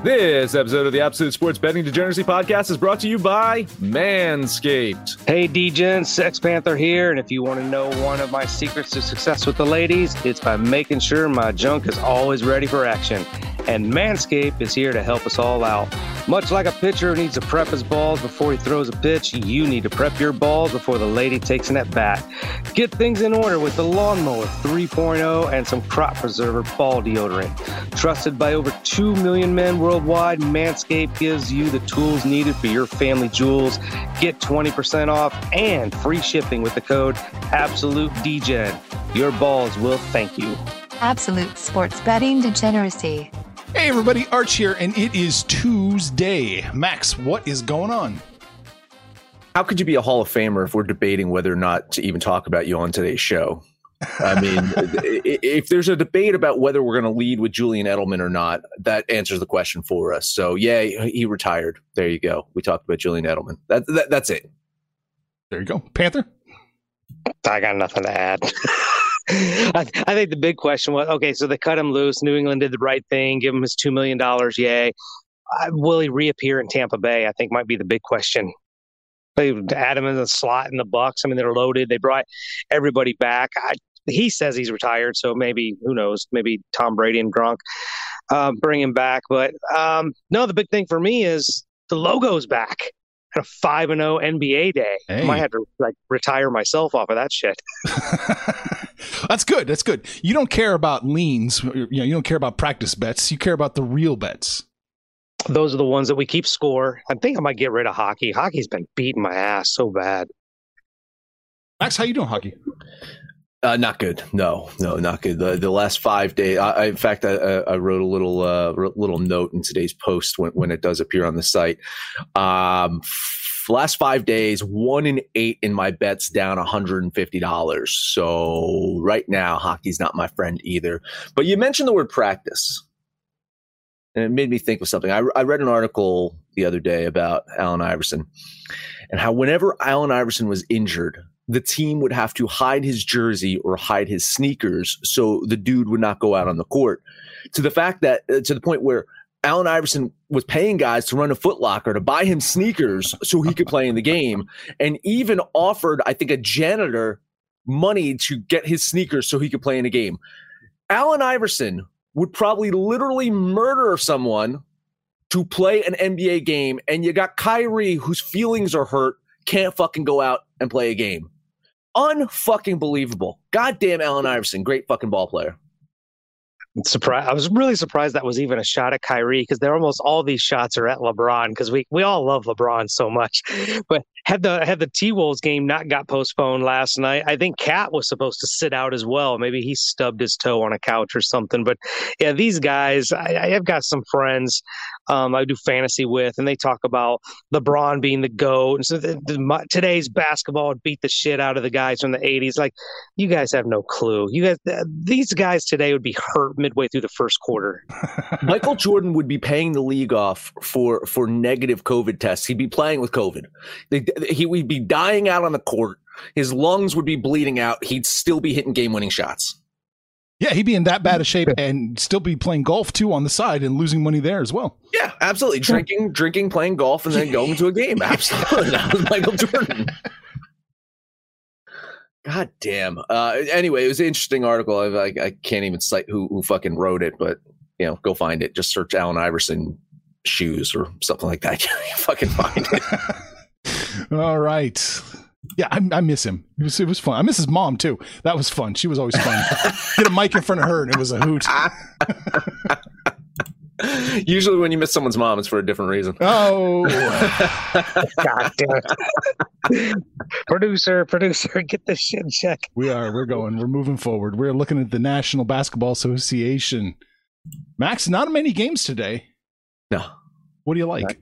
This episode of the Absolute Sports Betting Degeneracy Podcast is brought to you by Manscaped. Hey, DGen, Sex Panther here. And if you want to know one of my secrets to success with the ladies, it's by making sure my junk is always ready for action. And Manscaped is here to help us all out. Much like a pitcher needs to prep his balls before he throws a pitch, you need to prep your balls before the lady takes an at bat. Get things in order with the Lawnmower 3.0 and some crop preserver ball deodorant. Trusted by over 2 million men worldwide, Manscaped gives you the tools needed for your family jewels. Get 20% off and free shipping with the code AbsoluteDGen. Your balls will thank you. Absolute sports betting degeneracy. Hey everybody, Arch here, and it is Tuesday. Max, what is going on? How could you be a Hall of Famer if we're debating whether or not to even talk about you on today's show? I mean, if there's a debate about whether we're going to lead with Julian Edelman or not, that answers the question for us. So, yeah, he retired. There you go. We talked about Julian Edelman. That, that that's it. There you go, Panther. I got nothing to add. I, I, think the big question was okay, so they cut him loose. New England did the right thing, give him his $2 million. Yay. Uh, will he reappear in Tampa Bay? I think might be the big question. They add him in the slot in the Bucs. I mean, they're loaded. They brought everybody back. I, he says he's retired, so maybe who knows? Maybe Tom Brady and Gronk uh, bring him back. But um, no, the big thing for me is the logo's back a five and zero oh NBA day. Hey. I might have to like retire myself off of that shit. That's good. That's good. You don't care about leans. You know, you don't care about practice bets. You care about the real bets. Those are the ones that we keep score. I think I might get rid of hockey. Hockey's been beating my ass so bad. Max, how you doing, hockey? Uh, not good. No, no, not good. The the last five days. I, I in fact, I, I, wrote a little uh, little note in today's post when when it does appear on the site. Um, last five days, one in eight in my bets down $150. So right now, hockey's not my friend either. But you mentioned the word practice. And it made me think of something. I, I read an article the other day about Allen Iverson and how whenever Allen Iverson was injured, the team would have to hide his jersey or hide his sneakers so the dude would not go out on the court. To the fact that, uh, to the point where Allen Iverson was paying guys to run a Footlocker to buy him sneakers so he could play in the game, and even offered, I think, a janitor money to get his sneakers so he could play in a game. Allen Iverson would probably literally murder someone to play an NBA game, and you got Kyrie, whose feelings are hurt, can't fucking go out and play a game. Unfucking believable. Goddamn Allen Iverson, great fucking ball player surprised. I was really surprised that was even a shot at Kyrie because they're almost all these shots are at LeBron because we we all love LeBron so much. But had the had the T Wolves game not got postponed last night, I think KAT was supposed to sit out as well. Maybe he stubbed his toe on a couch or something. But yeah, these guys, I, I have got some friends um, I do fantasy with, and they talk about LeBron being the GOAT. And so the, the, my, today's basketball would beat the shit out of the guys from the 80s. Like, you guys have no clue. You guys, uh, these guys today would be hurt midway through the first quarter. Michael Jordan would be paying the league off for for negative COVID tests. He'd be playing with COVID. He would be dying out on the court. His lungs would be bleeding out. He'd still be hitting game winning shots. Yeah, he'd be in that bad a shape and still be playing golf too on the side and losing money there as well. Yeah, absolutely. Drinking, drinking, playing golf, and then going to a game. Absolutely. that was Michael Jordan. God damn. Uh, anyway, it was an interesting article. I, I, I can't even cite who, who fucking wrote it, but you know, go find it. Just search Allen Iverson shoes or something like that. you fucking find it. All right. Yeah, I, I, miss him. It was it was fun. I miss his mom too. That was fun. She was always fun. Get a mic in front of her, and it was a hoot. Usually, when you miss someone's mom, it's for a different reason. Oh, God damn it. producer, producer, get this shit in check. We are. We're going. We're moving forward. We're looking at the National Basketball Association. Max, not many games today. No. What do you like?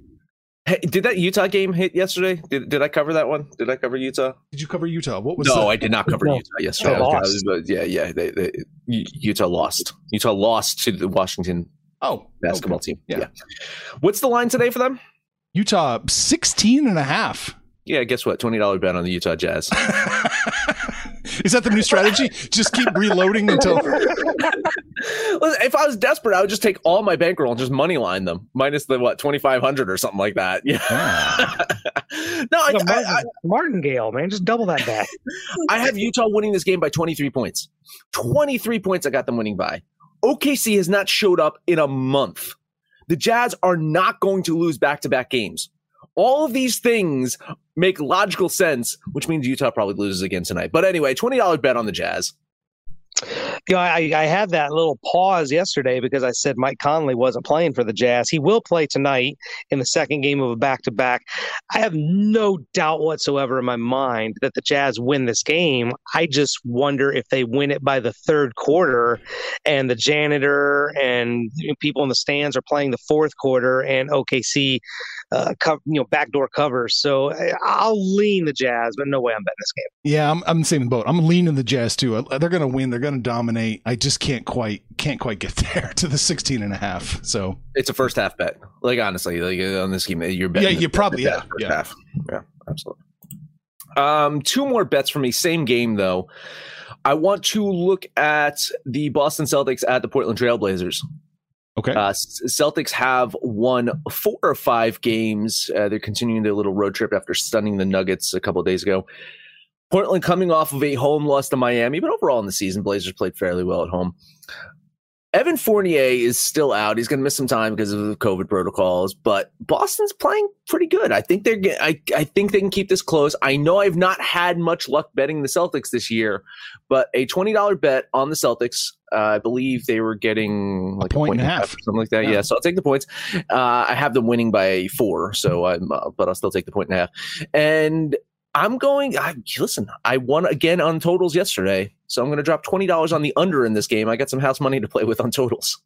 Hey, did that Utah game hit yesterday? Did, did I cover that one? Did I cover Utah? Did you cover Utah? What was? No, the- I did not cover No. Utah yesterday. They I was- I lost. yeah, yeah. They, they, Utah lost. Utah lost to the Washington oh, basketball okay. team. Yeah. Yeah. What's the line today for them? Utah 16 and a half. Yeah, guess what? Twenty dollar bet on the Utah Jazz. Is that the new strategy? Just keep reloading until Listen, if I was desperate, I would just take all my bankroll and just money line them, minus the what twenty five hundred or something like that. Yeah. no, I, I, Martin, I, Martingale, man, just double that back. I have Utah winning this game by twenty three points. Twenty three points. I got them winning by. OKC has not showed up in a month. The Jazz are not going to lose back to back games. All of these things make logical sense, which means Utah probably loses again tonight. But anyway, twenty dollar bet on the Jazz. You know, I, I had that little pause yesterday because I said Mike Conley wasn't playing for the Jazz. He will play tonight in the second game of a back to back. I have no doubt whatsoever in my mind that the Jazz win this game. I just wonder if they win it by the third quarter and the janitor and people in the stands are playing the fourth quarter and OKC uh, co- you know, backdoor covers. So I'll lean the Jazz, but no way I'm betting this game. Yeah, I'm, I'm the same boat. I'm leaning the Jazz too. Uh, They're going to win. They're going to dominate. I just can't quite can't quite get there to the 16 and a half. So It's a first half bet. Like honestly, like on this game, you're betting. Yeah, you probably- yeah, first yeah. half. Yeah, absolutely. Um, two more bets for me. Same game though. I want to look at the Boston Celtics at the Portland Trailblazers. okay, Uh, Celtics have won four or five games. Uh, they're continuing their little road trip after stunning the Nuggets a couple of days ago. Portland coming off of a home loss to Miami, but overall in the season, Blazers played fairly well at home. Evan Fournier is still out. He's going to miss some time because of the COVID protocols, but Boston's playing pretty good. I think they're. I I think they can keep this close. I know I've not had much luck betting the Celtics this year, but a twenty dollar bet on the Celtics. Uh, I believe they were getting like point and a half. or something like that. Yeah. Yeah. so I'll take the points. Uh, I have them winning by four, so I'm. Uh, but I'll still take the point and a half. And I'm going. I listen. I won again on totals yesterday, so I'm going to drop twenty dollars on the under in this game. I got some house money to play with on totals.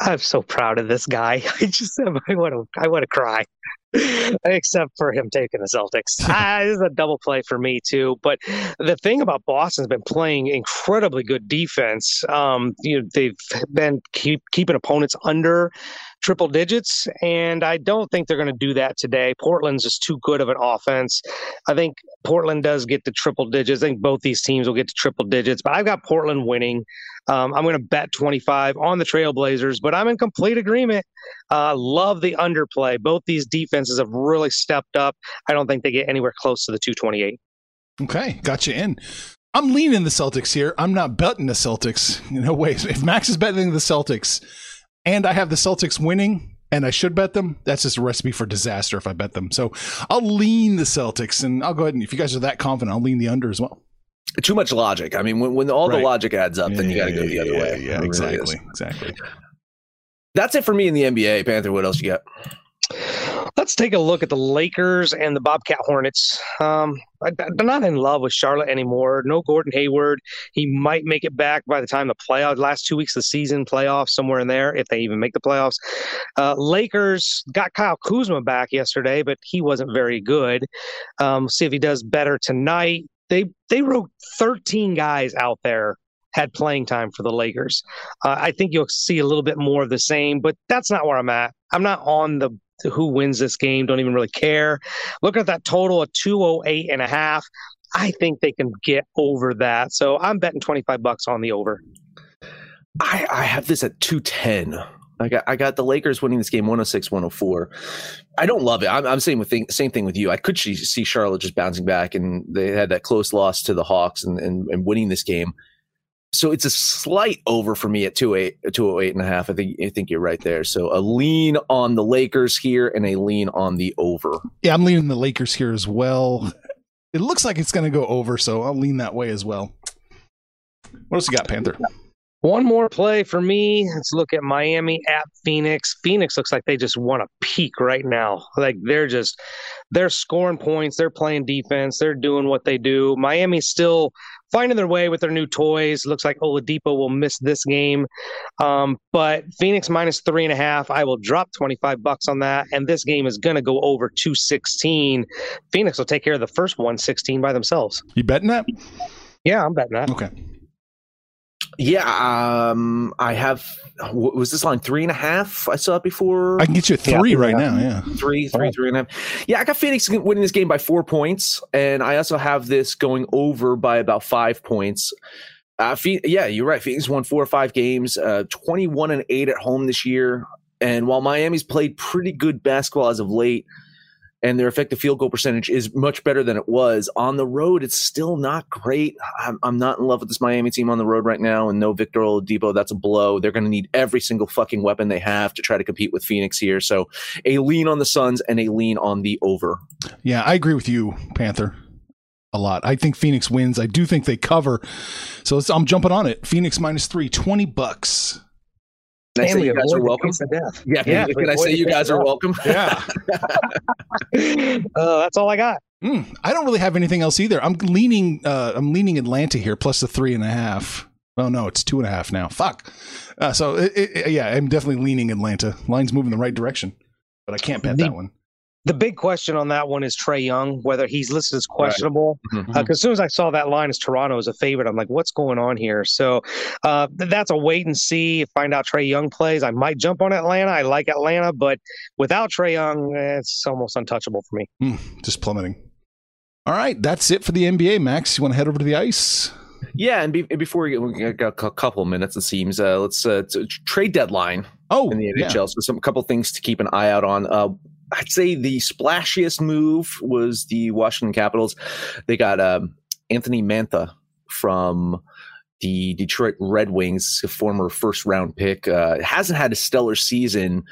I'm so proud of this guy. I just I want to I want to cry. Except for him taking the Celtics. ah, this is a double play for me too. But the thing about Boston's been playing incredibly good defense. Um, you know, they've been keep, keeping opponents under triple digits, and I don't think they're going to do that today. Portland's just too good of an offense. I think Portland does get to triple digits. I think both these teams will get to triple digits, but I've got Portland winning. Um, I'm going to bet 25 on the Trailblazers, but I'm in complete agreement. Uh, love the underplay. Both these defenses have really stepped up. I don't think they get anywhere close to the 228. okay, got you in. I'm leaning the Celtics here. I'm not betting the Celtics. No way. If Max is betting the Celtics, and I have the Celtics winning, and I should bet them, that's just a recipe for disaster if I bet them. So I'll lean the Celtics, and I'll go ahead and if you guys are that confident, I'll lean the under as well. Too much logic. I mean, when, when all Right. the logic adds up, then you got to go the other yeah, way. Yeah, It exactly, is. exactly. That's it for me in the NBA. Panther, what else you got? Let's take a look at the Lakers and the Bobcat Hornets. Um, I, they're not in love with Charlotte anymore. No Gordon Hayward. He might make it back by the time the playoffs, last two weeks of the season, playoffs, somewhere in there, if they even make the playoffs. Uh, Lakers got Kyle Kuzma back yesterday, but he wasn't very good. Um, see if he does better tonight. They they wrote 13 guys out there had playing time for the Lakers. Uh, I think you'll see a little bit more of the same, but that's not where I'm at. I'm not on the who wins this game. Don't even really care. Look at that total of 208 and a half. I think they can get over that. So I'm betting 25 bucks on the over. I, I have this at 210. I got I got the Lakers winning this game 106 104. I don't love it. I'm, I'm saying with thing, same thing with you. I could see, see Charlotte just bouncing back, and they had that close loss to the Hawks and, and, and winning this game so it's a slight over for me at 208, 208 and a half. I think, I think you're right there. So a lean on the Lakers here and a lean on the over. Yeah, I'm leaning the Lakers here as well. It looks like it's going to go over, so I'll lean that way as well. What else you got, Panther? One more play for me. Let's look at Miami at Phoenix. Phoenix looks like they just want to peak right now. Like they're just they're scoring points, they're playing defense, they're doing what they do. Miami's still finding their way with their new toys. Looks like Oladipo will miss this game, um, but Phoenix minus three and a half. I will drop twenty five bucks on that, and this game is going to go over two sixteen. Phoenix will take care of the first one sixteen by themselves. You betting that? Yeah, I'm betting that. Okay. Yeah, um, I have. Was this line three and a half? I saw it before. I can get you a three yeah, right now. Yeah, three, three, three and a half. Yeah, I got Phoenix winning this game by four points, and I also have this going over by about five points. Uh, yeah, you're right. Phoenix won four or five games, uh, 21 and eight at home this year. And while Miami's played pretty good basketball as of late, and their effective field goal percentage is much better than it was on the road. It's still not great. I'm, I'm not in love with this Miami team on the road right now, and no Victor Oladipo. That's a blow. They're going to need every single fucking weapon they have to try to compete with Phoenix here. So a lean on the Suns and a lean on the over. Yeah, I agree with you, Panther. A lot. I think Phoenix wins. I do think they cover. So I'm jumping on it. Phoenix minus three, 20 bucks. Can I say you guys are welcome? Yeah, yeah. Can, can I say you guys are welcome? Yeah. uh, that's all I got. Mm, I don't really have anything else either. I'm leaning. Uh, I'm leaning Atlanta here plus the three and a half. Oh no, it's two and a half now. Fuck. Uh, so it, it, yeah, I'm definitely leaning Atlanta. Line's moving the right direction, but I can't bet the, that one the big question on that one is Trae Young, whether he's listed as questionable. Because right. mm-hmm. uh, as soon as I saw that line as Toronto as a favorite, I'm like, what's going on here? So uh, that's a wait and see. Find out Trae Young plays. I might jump on Atlanta. I like Atlanta, but without Trae Young, it's almost untouchable for me. Mm, just plummeting. All right, that's it for the NBA. Max, you want to head over to the ice? Yeah, and, be, and before we, get, we got a couple of minutes, it seems. Uh, let's uh, trade deadline. Oh, in the NHL. Yeah. So some couple things to keep an eye out on. Uh, I'd say the splashiest move was the Washington Capitals. They got um, Anthony Mantha from the Detroit Red Wings, a former first round pick. Uh, hasn't had a stellar season,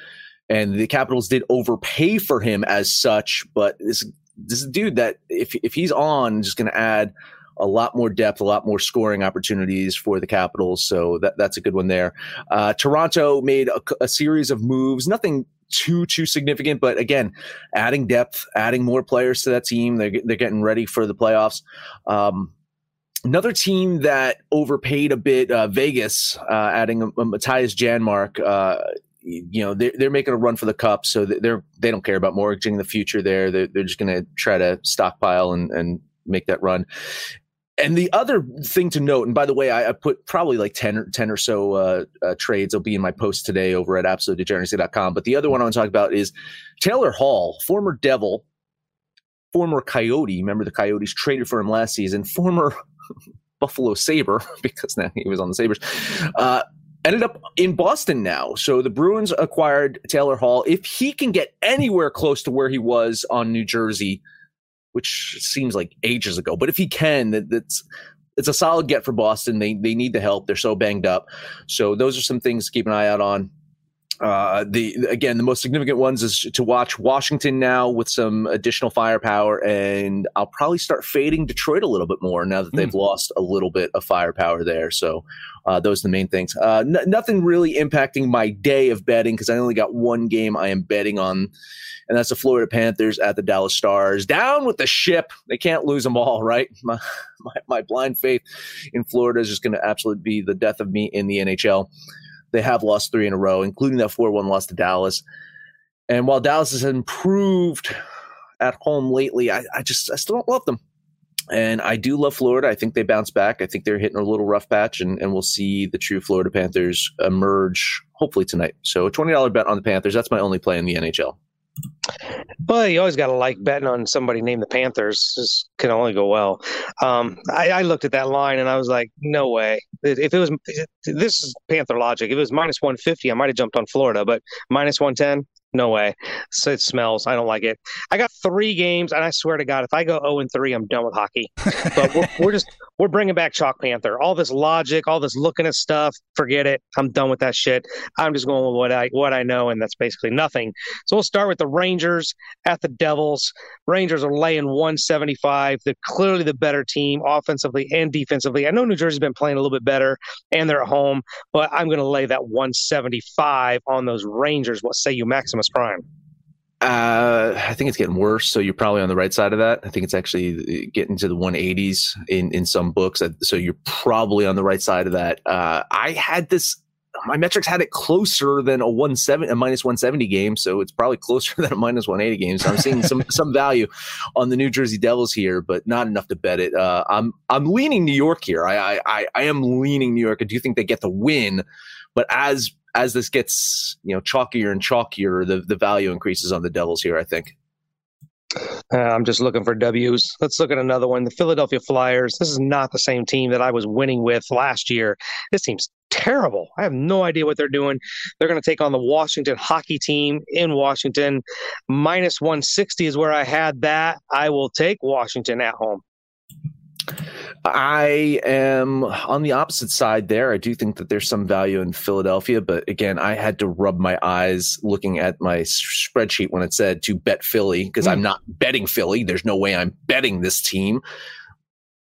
and the Capitals did overpay for him as such. But this this dude that if if he's on, just going to add a lot more depth, a lot more scoring opportunities for the Capitals. So that, that's a good one there. Uh, Toronto made a, a, series of moves, nothing too too significant, but again, adding depth, adding more players to that team. They're they're getting ready for the playoffs. Um, another team that overpaid a bit, uh, Vegas, uh, adding a, a Mattias Janmark. Uh, you know they're, they're making a run for the cup, so they're they don't care about mortgaging the future. There, they're, they're just going to try to stockpile and, and make that run. And the other thing to note, and by the way, I, I put probably like 10 or, 10 or so uh, uh, trades. will be in my post today over at absolutedegeneracy.com. But the other one I want to talk about is Taylor Hall, former Devil, former Coyote. Remember the Coyotes traded for him last season, former Buffalo Sabre, because now he was on the Sabres. Uh, ended up in Boston now. So the Bruins acquired Taylor Hall. If he can get anywhere close to where he was on New Jersey – which seems like ages ago. But if he can, that, that's it's a solid get for Boston. They they need the help. They're so banged up. So those are some things to keep an eye out on. Uh, the again, the most significant ones is to watch Washington now with some additional firepower, and I'll probably start fading Detroit a little bit more now that they've mm. lost a little bit of firepower there. So uh, those are the main things. Uh, n- nothing really impacting my day of betting because I only got one game I am betting on, and that's the Florida Panthers at the Dallas Stars. Down with the ship. They can't lose them all, right? My my, my blind faith in Florida is just going to absolutely be the death of me in the NHL. They have lost three in a row, including that 4 1 loss to Dallas. And while Dallas has improved at home lately, I, I just I still don't love them. And I do love Florida. I think they bounce back. I think they're hitting a little rough patch, and, and we'll see the true Florida Panthers emerge hopefully tonight. So a $20 bet on the Panthers. That's my only play in the NHL. Well, you always got to like betting on somebody named the Panthers. This can only go well. Um, I, I, looked at that line and I was like, no way. If it was this is Panther logic. If it was minus one fifty, I might have jumped on Florida, but minus one ten, no way. So it smells. I don't like it. I got three games, and I swear to God, if I go 0 and 3, I'm done with hockey. But we're, we're, just we're bringing back Chalk Panther. All this logic, all this looking at stuff, forget it. I'm done with that shit. I'm just going with what I what I know, and that's basically nothing. So we'll start with the Rangers at the Devils. Rangers are laying 175. They're clearly the better team offensively and defensively. I know New Jersey's been playing a little bit better, and they're at home, but I'm going to lay that 175 on those Rangers. What say you, Maximus? Prime? Uh, I think it's getting worse. So you're probably on the right side of that. I think it's actually getting to the 180s in in some books. So you're probably on the right side of that. Uh, I had this. My metrics had it closer than a one seven a minus 170 game, so it's probably closer than a minus 180 game. So I'm seeing some some value on the New Jersey Devils here, but not enough to bet it. Uh, I'm I'm leaning New York here. I, I I am leaning New York. I do think they get the win, but as as this gets you know chalkier and chalkier, the the value increases on the Devils here. I think. Uh, I'm just looking for W's. Let's look at another one. The Philadelphia Flyers. This is not the same team that I was winning with last year. This team's terrible. I have no idea what they're doing. They're going to take on the Washington hockey team in Washington. Minus 160 is where I had that. I will take Washington at home. I am on the opposite side there. I do think that there's some value in Philadelphia, but again, I had to rub my eyes looking at my spreadsheet when it said to bet Philly because mm. I'm not betting Philly. There's no way I'm betting this team.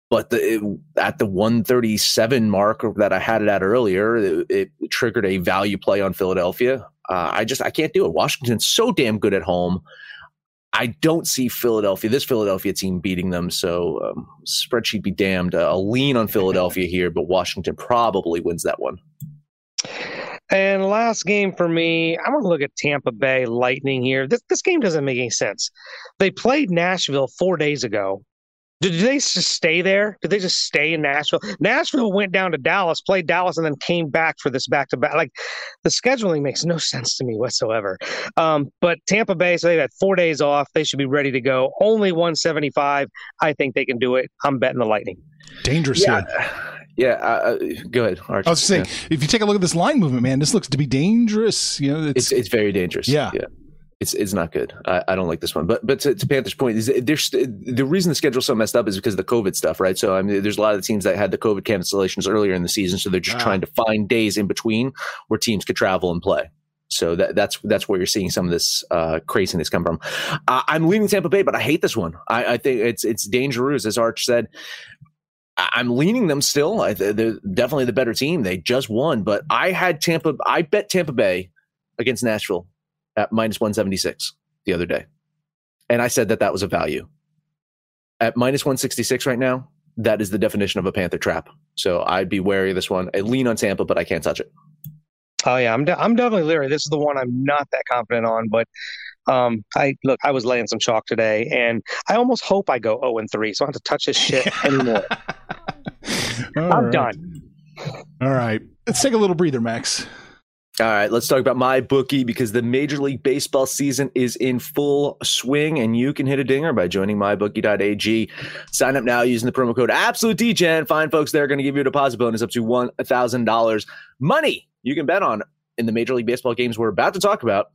But the, it, at the 137 mark that I had it at earlier, it, it triggered a value play on Philadelphia. Uh, I just I can't do it. Washington's so damn good at home. I don't see Philadelphia, this Philadelphia team beating them. So um, spreadsheet be damned. Uh, I'll lean on Philadelphia here, but Washington probably wins that one. And last game for me, I'm going to look at Tampa Bay Lightning here. This, this game doesn't make any sense. They played Nashville four days ago. Did they just stay there? Did they just stay in Nashville? Nashville went down to Dallas, played Dallas, and then came back for this back to back. Like the scheduling makes no sense to me whatsoever. Um, but Tampa Bay, so they had four days off. They should be ready to go. Only 175. I think they can do it. I'm betting the Lightning. Dangerous. Yeah. Yeah, uh, uh go ahead. Archie. I was saying, yeah. if you take a look at this line movement, man, this looks to be dangerous. You know, it's it's, it's very dangerous. Yeah, yeah it's it's not good. I, I, don't like this one. But but to, to Panthers' point is there's the reason the schedule's so messed up is because of the COVID stuff, right? So I mean, there's a lot of teams that had the COVID cancellations earlier in the season, so they're just wow. trying to find days in between where teams could travel and play. So that, that's that's where you're seeing some of this uh, craziness come from. Uh, I'm leaning Tampa Bay, but I hate this one. I, I think it's it's dangerous, as Arch said. I'm leaning them still. I, they're definitely the better team. They just won, but I had Tampa. I bet Tampa Bay against Nashville at minus 176 the other day. And I said that that was a value. At minus 166 right now, that is the definition of a Panther trap. So I'd be wary of this one. I lean on Tampa, but I can't touch it. Oh yeah, I'm de- I'm definitely leery. This is the one I'm not that confident on, but um, I look, I was laying some chalk today, and I almost hope I go 0 and 3, so I don't have to touch this shit anymore. I'm right. done. All right, let's take a little breather, Max. All right, let's talk about my bookie because the Major League Baseball season is in full swing, and you can hit a dinger by joining mybookie.ag. Sign up now using the promo code AbsoluteDGen. Fine folks, they're going to give you a deposit bonus up to one thousand dollars. Money you can bet on in the Major League Baseball games we're about to talk about,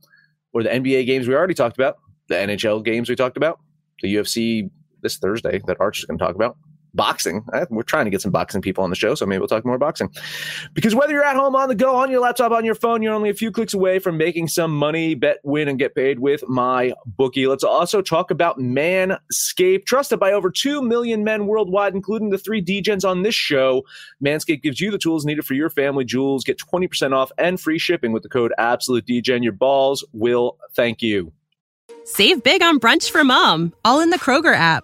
or the NBA games we already talked about, the NHL games we talked about, the UFC this Thursday that Arch is going to talk about, boxing. We're trying to get some boxing people on the show, so maybe we'll talk more boxing. Because whether you're at home, on the go, on your laptop, on your phone, you're only a few clicks away from making some money. Bet, win, and get paid with my bookie. Let's also talk about Manscaped, trusted by over two million men worldwide, including the three DGens on this show. Manscaped gives you the tools needed for your family jewels. Get 20% off and free shipping with the code Absolute DGen. Your balls will thank you. Save big on brunch for mom, all in the Kroger app.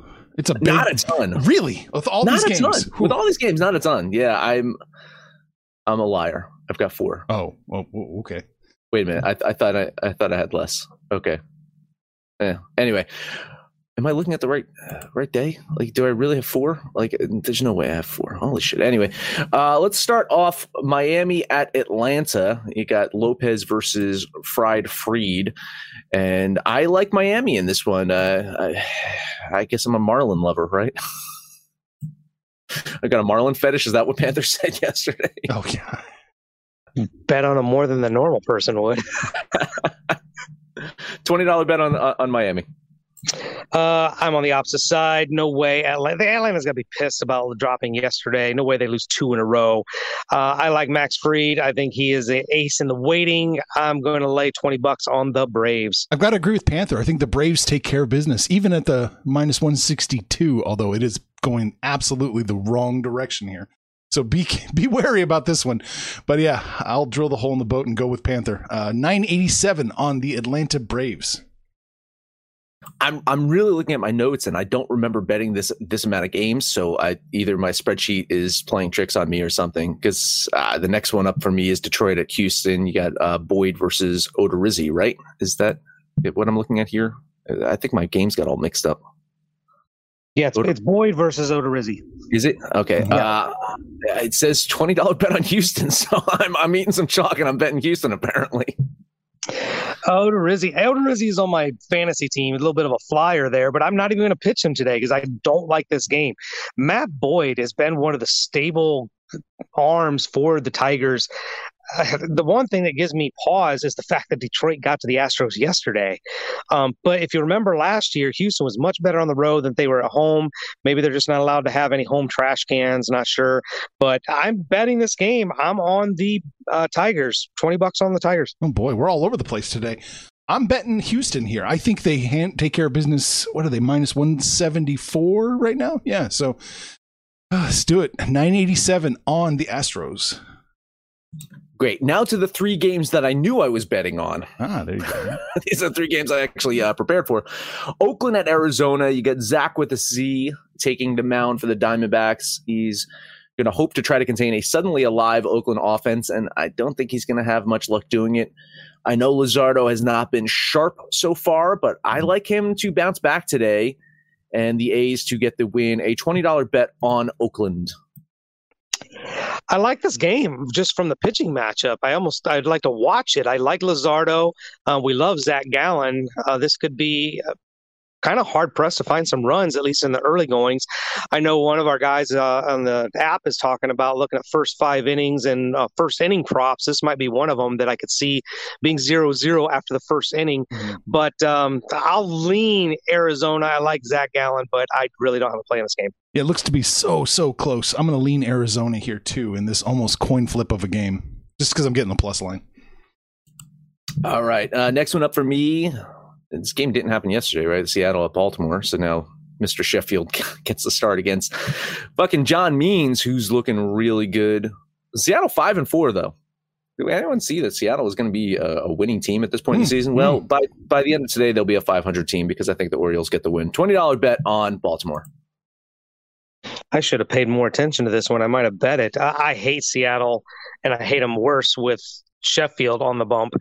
It's a big, Not a ton. Really, with all not these a games. ton. With all these games, not a ton. Yeah, I'm I'm a liar. I've got four. oh, oh, okay. Wait a minute. I, I thought I, I thought I had less. Okay. Yeah. Anyway, am I looking at the right right day? Like, do I really have four? Like, there's no way I have four. Holy shit. Anyway, uh, let's start off Miami at Atlanta. You got Lopez versus Fried Freed, and I like Miami in this one. Uh, I, I guess I'm a Marlin lover, right? I got a Marlin fetish. Is that what Panther said yesterday? Oh yeah. Bet on him more than the normal person would. Twenty dollar bet on uh, on Miami. Uh, I'm on the opposite side. No way. Atlanta, Atlanta's gonna be pissed about the dropping yesterday. No way they lose two in a row. Uh, I like Max Fried. I think he is an ace in the waiting. I'm going to lay twenty bucks on the Braves. I've got to agree with Panther. I think the Braves take care of business, even at the minus 162, although it is going absolutely the wrong direction here. So be be wary about this one. But yeah, I'll drill the hole in the boat and go with Panther. Uh, 987 on the Atlanta Braves. I'm I'm really looking at my notes and I don't remember betting this this amount of games. So I either my spreadsheet is playing tricks on me or something. Because uh, the next one up for me is Detroit at Houston. You got uh, Boyd versus Odorizzi, right? Is that what I'm looking at here? I think my games got all mixed up. Yeah, it's, it's Boyd versus Odorizzi. Is it okay? Yeah. Uh, it says twenty dollar bet on Houston, so I'm I'm eating some chalk and I'm betting Houston apparently. Odorizzi. Odorizzi is on my fantasy team. A little bit of a flyer there, but I'm not even going to pitch him today because I don't like this game. Matt Boyd has been one of the stable arms for the Tigers. The one thing that gives me pause is the fact that Detroit got to the Astros yesterday. Um, but if you remember last year, Houston was much better on the road than they were at home. Maybe they're just not allowed to have any home trash cans. Not sure. But I'm betting this game. I'm on the uh, Tigers. Twenty bucks on the Tigers. Oh boy, we're all over the place today. I'm betting Houston here. I think they hand, take care of business. What are they? Minus 174 right now? Yeah. So uh, let's do it. 987 on the Astros. Great. Now to the three games that I knew I was betting on. Ah, there you go. These are three games I actually uh, prepared for. Oakland at Arizona. You got Zach with a Z taking the mound for the Diamondbacks. He's going to hope to try to contain a suddenly alive Oakland offense, and I don't think he's going to have much luck doing it. I know Luzardo has not been sharp so far, but I like him to bounce back today and the A's to get the win. A $20 bet on Oakland. I like this game just from the pitching matchup. I almost I'd like to watch it. I like Luzardo. Uh, we love Zach Gallen. Uh, this could be uh, kind of hard pressed to find some runs, at least in the early goings. I know one of our guys uh, on the app is talking about looking at first five innings and uh, first inning props. This might be one of them that I could see being zero zero after the first inning. Mm-hmm. But um, I'll lean Arizona. I like Zach Gallen, but I really don't have a play in this game. Yeah, it looks to be so, so close. I'm going to lean Arizona here too in this almost coin flip of a game, just because I'm getting the plus line. All right. Uh, next one up for me. This game didn't happen yesterday, right? Seattle at Baltimore. So now Mr. Sheffield gets the start against fucking John Means, who's looking really good. Seattle five and four though. Did anyone see that Seattle is going to be a, a, winning team at this point mm, in the season? Well, mm. by by the end of today, they'll be a 500 team because I think the Orioles get the win. Twenty dollar bet on Baltimore. I should have paid more attention to this one. I might have bet it. I, I hate Seattle, and I hate them worse with Sheffield on the bump.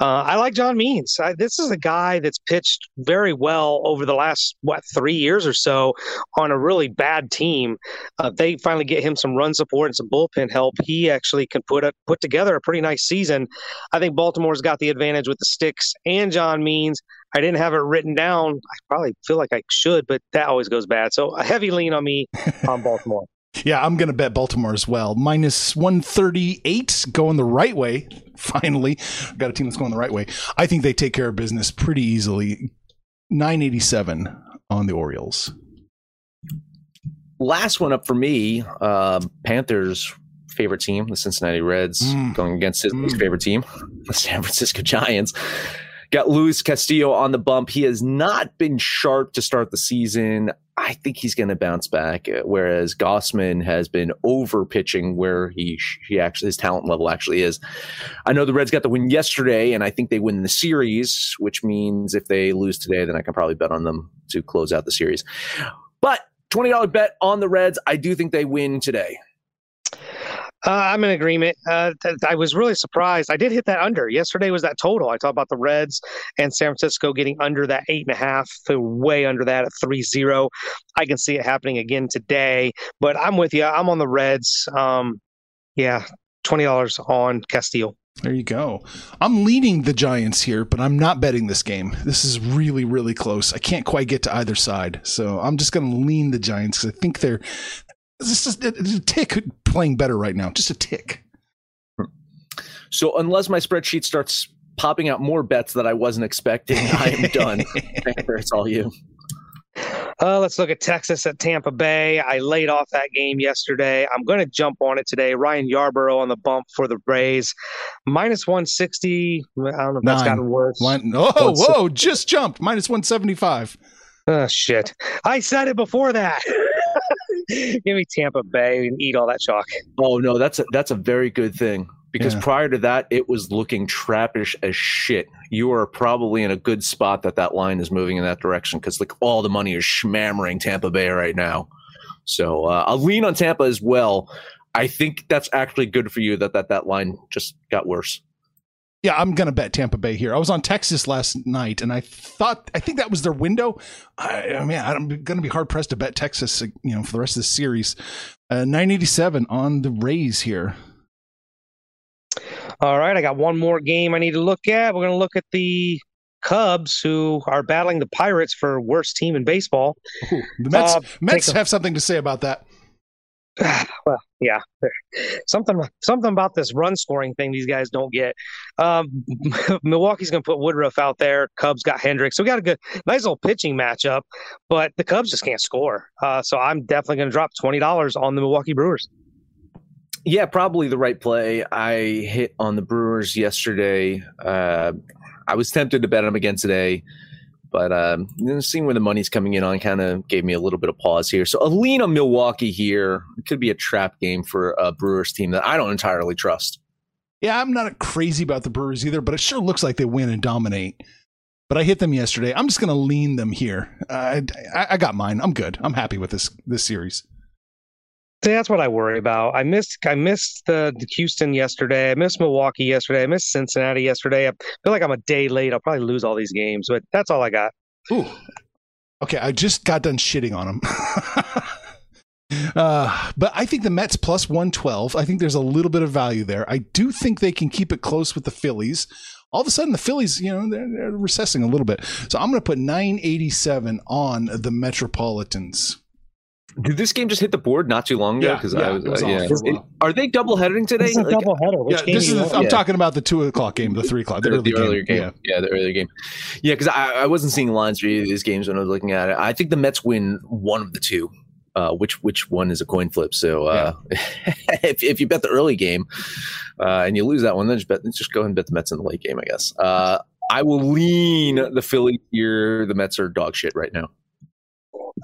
Uh, I like John Means. I, this is a guy that's pitched very well over the last what three years or so on a really bad team. Uh, they finally get him some run support and some bullpen help. He actually can put a, put together a pretty nice season. I think Baltimore's got the advantage with the sticks and John Means. I didn't have it written down. I probably feel like I should, but that always goes bad. So a heavy lean on me on Baltimore. Yeah, I'm going to bet Baltimore as well. Minus 138 going the right way. Finally, got a team that's going the right way. I think they take care of business pretty easily. 987 on the Orioles. Last one up for me, uh, Panthers favorite team, the Cincinnati Reds, mm. going against his mm. favorite team, the San Francisco Giants. Got Luis Castillo on the bump. He has not been sharp to start the season. I think he's going to bounce back. Uh, whereas Gausman has been over pitching where he he actually his talent level actually is. I know the Reds got the win yesterday, and I think they win the series, which means if they lose today, then I can probably bet on them to close out the series. But twenty dollar bet on the Reds. I do think they win today. Uh, I'm in agreement. Uh, th- I was really surprised. I did hit that under. Yesterday was that total. I talked about the Reds and San Francisco getting under that eight and a half, way under that at 3 0. I can see it happening again today, but I'm with you. I'm on the Reds. Um, yeah, $20 on Castillo. There you go. I'm leading the Giants here, but I'm not betting this game. This is really, really close. I can't quite get to either side. So I'm just going to lean the Giants because I think they're this is a tick playing better right now. Just a tick. So unless my spreadsheet starts popping out more bets that I wasn't expecting, I am done. it's all you. Uh, let's look at Texas at Tampa Bay. I laid off that game yesterday. I'm going to jump on it today. Ryan Yarbrough on the bump for the Rays. Minus 160. I don't know if that's gotten worse. One, oh, whoa, just jumped. Minus 175. Oh, shit. I said it before that. Give me Tampa Bay and eat all that chalk. Oh no, that's a that's a very good thing because yeah. prior to that, it was looking trappish as shit. You are probably in a good spot that that line is moving in that direction because like all the money is schmammering Tampa Bay right now. So uh, I'll lean on Tampa as well. I think that's actually good for you that that that line just got worse. Yeah, I'm gonna bet Tampa Bay here. I was on Texas last night, and I thought I think that was their window. I, I mean, I'm gonna be hard pressed to bet Texas, you know, for the rest of the series. Uh, 987 on the Rays here. All right, I got one more game I need to look at. We're gonna look at the Cubs, who are battling the Pirates for worst team in baseball. Ooh, the Mets, uh, Mets have something to say about that. well, yeah, something something about this run scoring thing these guys don't get. Um, Milwaukee's going to put Woodruff out there. Cubs got Hendricks. So we got a good, nice little pitching matchup, but the Cubs just can't score. Uh, so I'm definitely going to drop twenty dollars on the Milwaukee Brewers. Yeah, probably the right play. I hit on the Brewers yesterday. Uh, I was tempted to bet them again today. But um, seeing where the money's coming in on kind of gave me a little bit of pause here. So a lean on Milwaukee here it could be a trap game for a Brewers team that I don't entirely trust. Yeah, I'm not crazy about the Brewers either, but it sure looks like they win and dominate. But I hit them yesterday. I'm just going to lean them here. Uh, I, I got mine. I'm good. I'm happy with this this series. That's what I worry about. I missed I missed the, the, Houston yesterday. I missed Milwaukee yesterday. I missed Cincinnati yesterday. I feel like I'm a day late. I'll probably lose all these games, but that's all I got. Ooh. Okay, I just got done shitting on them. uh, but I think the Mets plus 112, I think there's a little bit of value there. I do think they can keep it close with the Phillies. All of a sudden, the Phillies, you know, they're, they're recessing a little bit. So I'm going to put 987 on the Metropolitans. Did this game just hit the board not too long ago? Because yeah, yeah, I was, uh, yeah. It, are they double heading today? It's a like, double header. yeah, this is. The, I'm yeah. talking about the two o'clock game, the three o'clock, the, the, the earlier game. game. Yeah. yeah, the earlier game. Yeah, because I, I wasn't seeing lines for either of these games when I was looking at it. I think the Mets win one of the two. Uh, which which one is a coin flip? So uh, if if you bet the early game uh, and you lose that one, then just bet just go ahead and bet the Mets in the late game. I guess. Uh, I will lean the Philly here. The Mets are dog shit right now.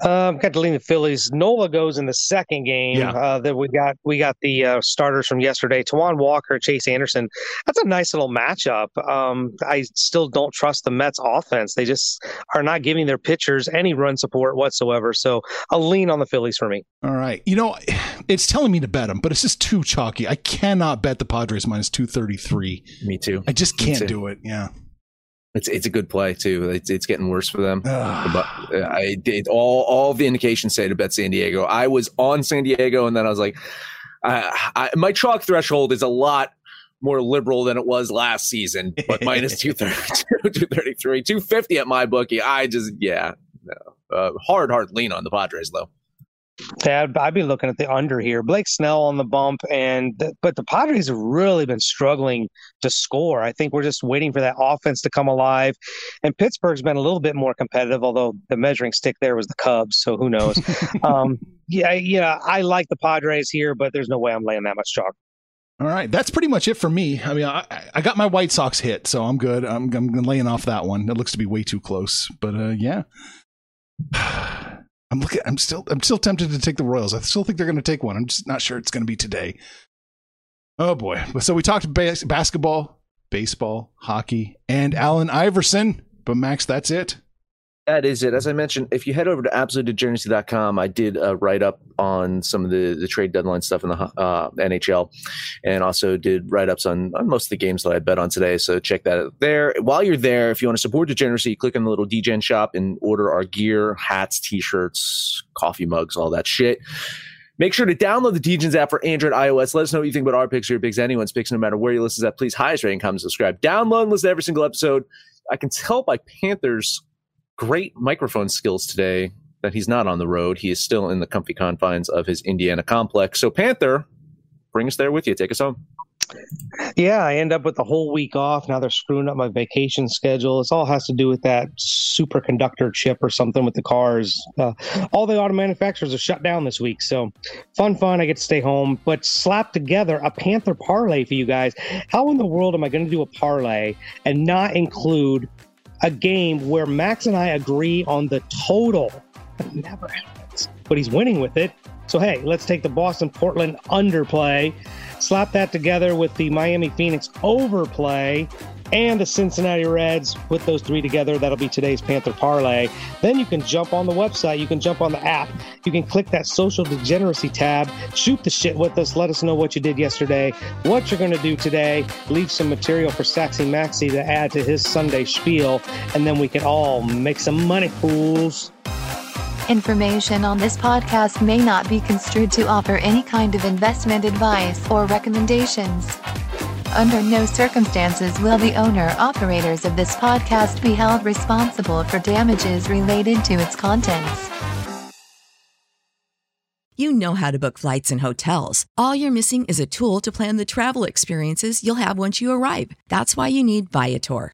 Um, got to lean the Phillies. Nola goes in the second game. Yeah. Uh, that we got we got the uh, starters from yesterday. Taijuan Walker, Chase Anderson. That's a nice little matchup. Um, I still don't trust the Mets offense. They just are not giving their pitchers any run support whatsoever. So I'll lean on the Phillies for me. All right. You know, it's telling me to bet them, but it's just too chalky. I cannot bet the Padres minus 233. Me too. I just can't too. do it. Yeah. It's it's a good play too. It's it's getting worse for them. But uh, I did all all the indications say to bet San Diego. I was on San Diego, and then I was like, I, I, my chalk threshold is a lot more liberal than it was last season. But minus 232, 233, 250 at my bookie. I just yeah, no. Uh, hard hard lean on the Padres though. Yeah, I'd, I'd be looking at the under here. Blake Snell on the bump, and but the Padres have really been struggling to score. I think we're just waiting for that offense to come alive. And Pittsburgh's been a little bit more competitive, although the measuring stick there was the Cubs, so who knows? um, yeah, yeah, I like the Padres here, but there's no way I'm laying that much chalk. All right, that's pretty much it for me. I mean, I, I got my White Sox hit, so I'm good. I'm, I'm laying off that one. It looks to be way too close, but uh, yeah. I'm looking. I'm still. I'm still tempted to take the Royals. I still think they're going to take one. I'm just not sure it's going to be today. Oh boy! So we talked bas- basketball, baseball, hockey, and Allen Iverson. But Max, that's it. That is it. As I mentioned, if you head over to absolutedegeneracy.com, I did a write up on some of the, the trade deadline stuff in the uh, NHL and also did write ups on, on most of the games that I bet on today. So check that out there. While you're there, if you want to support Degeneracy, click on the little DGen shop and order our gear, hats, t shirts, coffee mugs, all that shit. Make sure to download the DGens app for Android, iOS. Let us know what you think about our picks your picks, anyone's picks, no matter where you listen to that. Please highest rating, comment, subscribe, download, and listen to every single episode. I can tell by Panthers' great microphone skills today that he's not on the road. He is still in the comfy confines of his Indiana complex. So, Panther, bring us there with you. Take us home. Yeah, I end up with the whole week off. Now they're screwing up my vacation schedule. This all has to do with that superconductor chip or something with the cars. Uh, all the auto manufacturers are shut down this week. So fun, fun. I get to stay home, but slap together a Panther parlay for you guys. How in the world am I going to do a parlay and not include a game where Max and I agree on the total? That never happens, but he's winning with it. So, hey, let's take the Boston Portland underplay, slap that together with the Miami Phoenix overplay, and the Cincinnati Reds. Put those three together. That'll be today's Panther parlay. Then you can jump on the website. You can jump on the app. You can click that social degeneracy tab. Shoot the shit with us. Let us know what you did yesterday, what you're going to do today. Leave some material for Saxy Maxi to add to his Sunday spiel, and then we can all make some money, fools. Information on this podcast may not be construed to offer any kind of investment advice or recommendations. Under no circumstances will the owner operators of this podcast be held responsible for damages related to its contents. You know how to book flights and hotels. All you're missing is a tool to plan the travel experiences you'll have once you arrive. That's why you need Viator.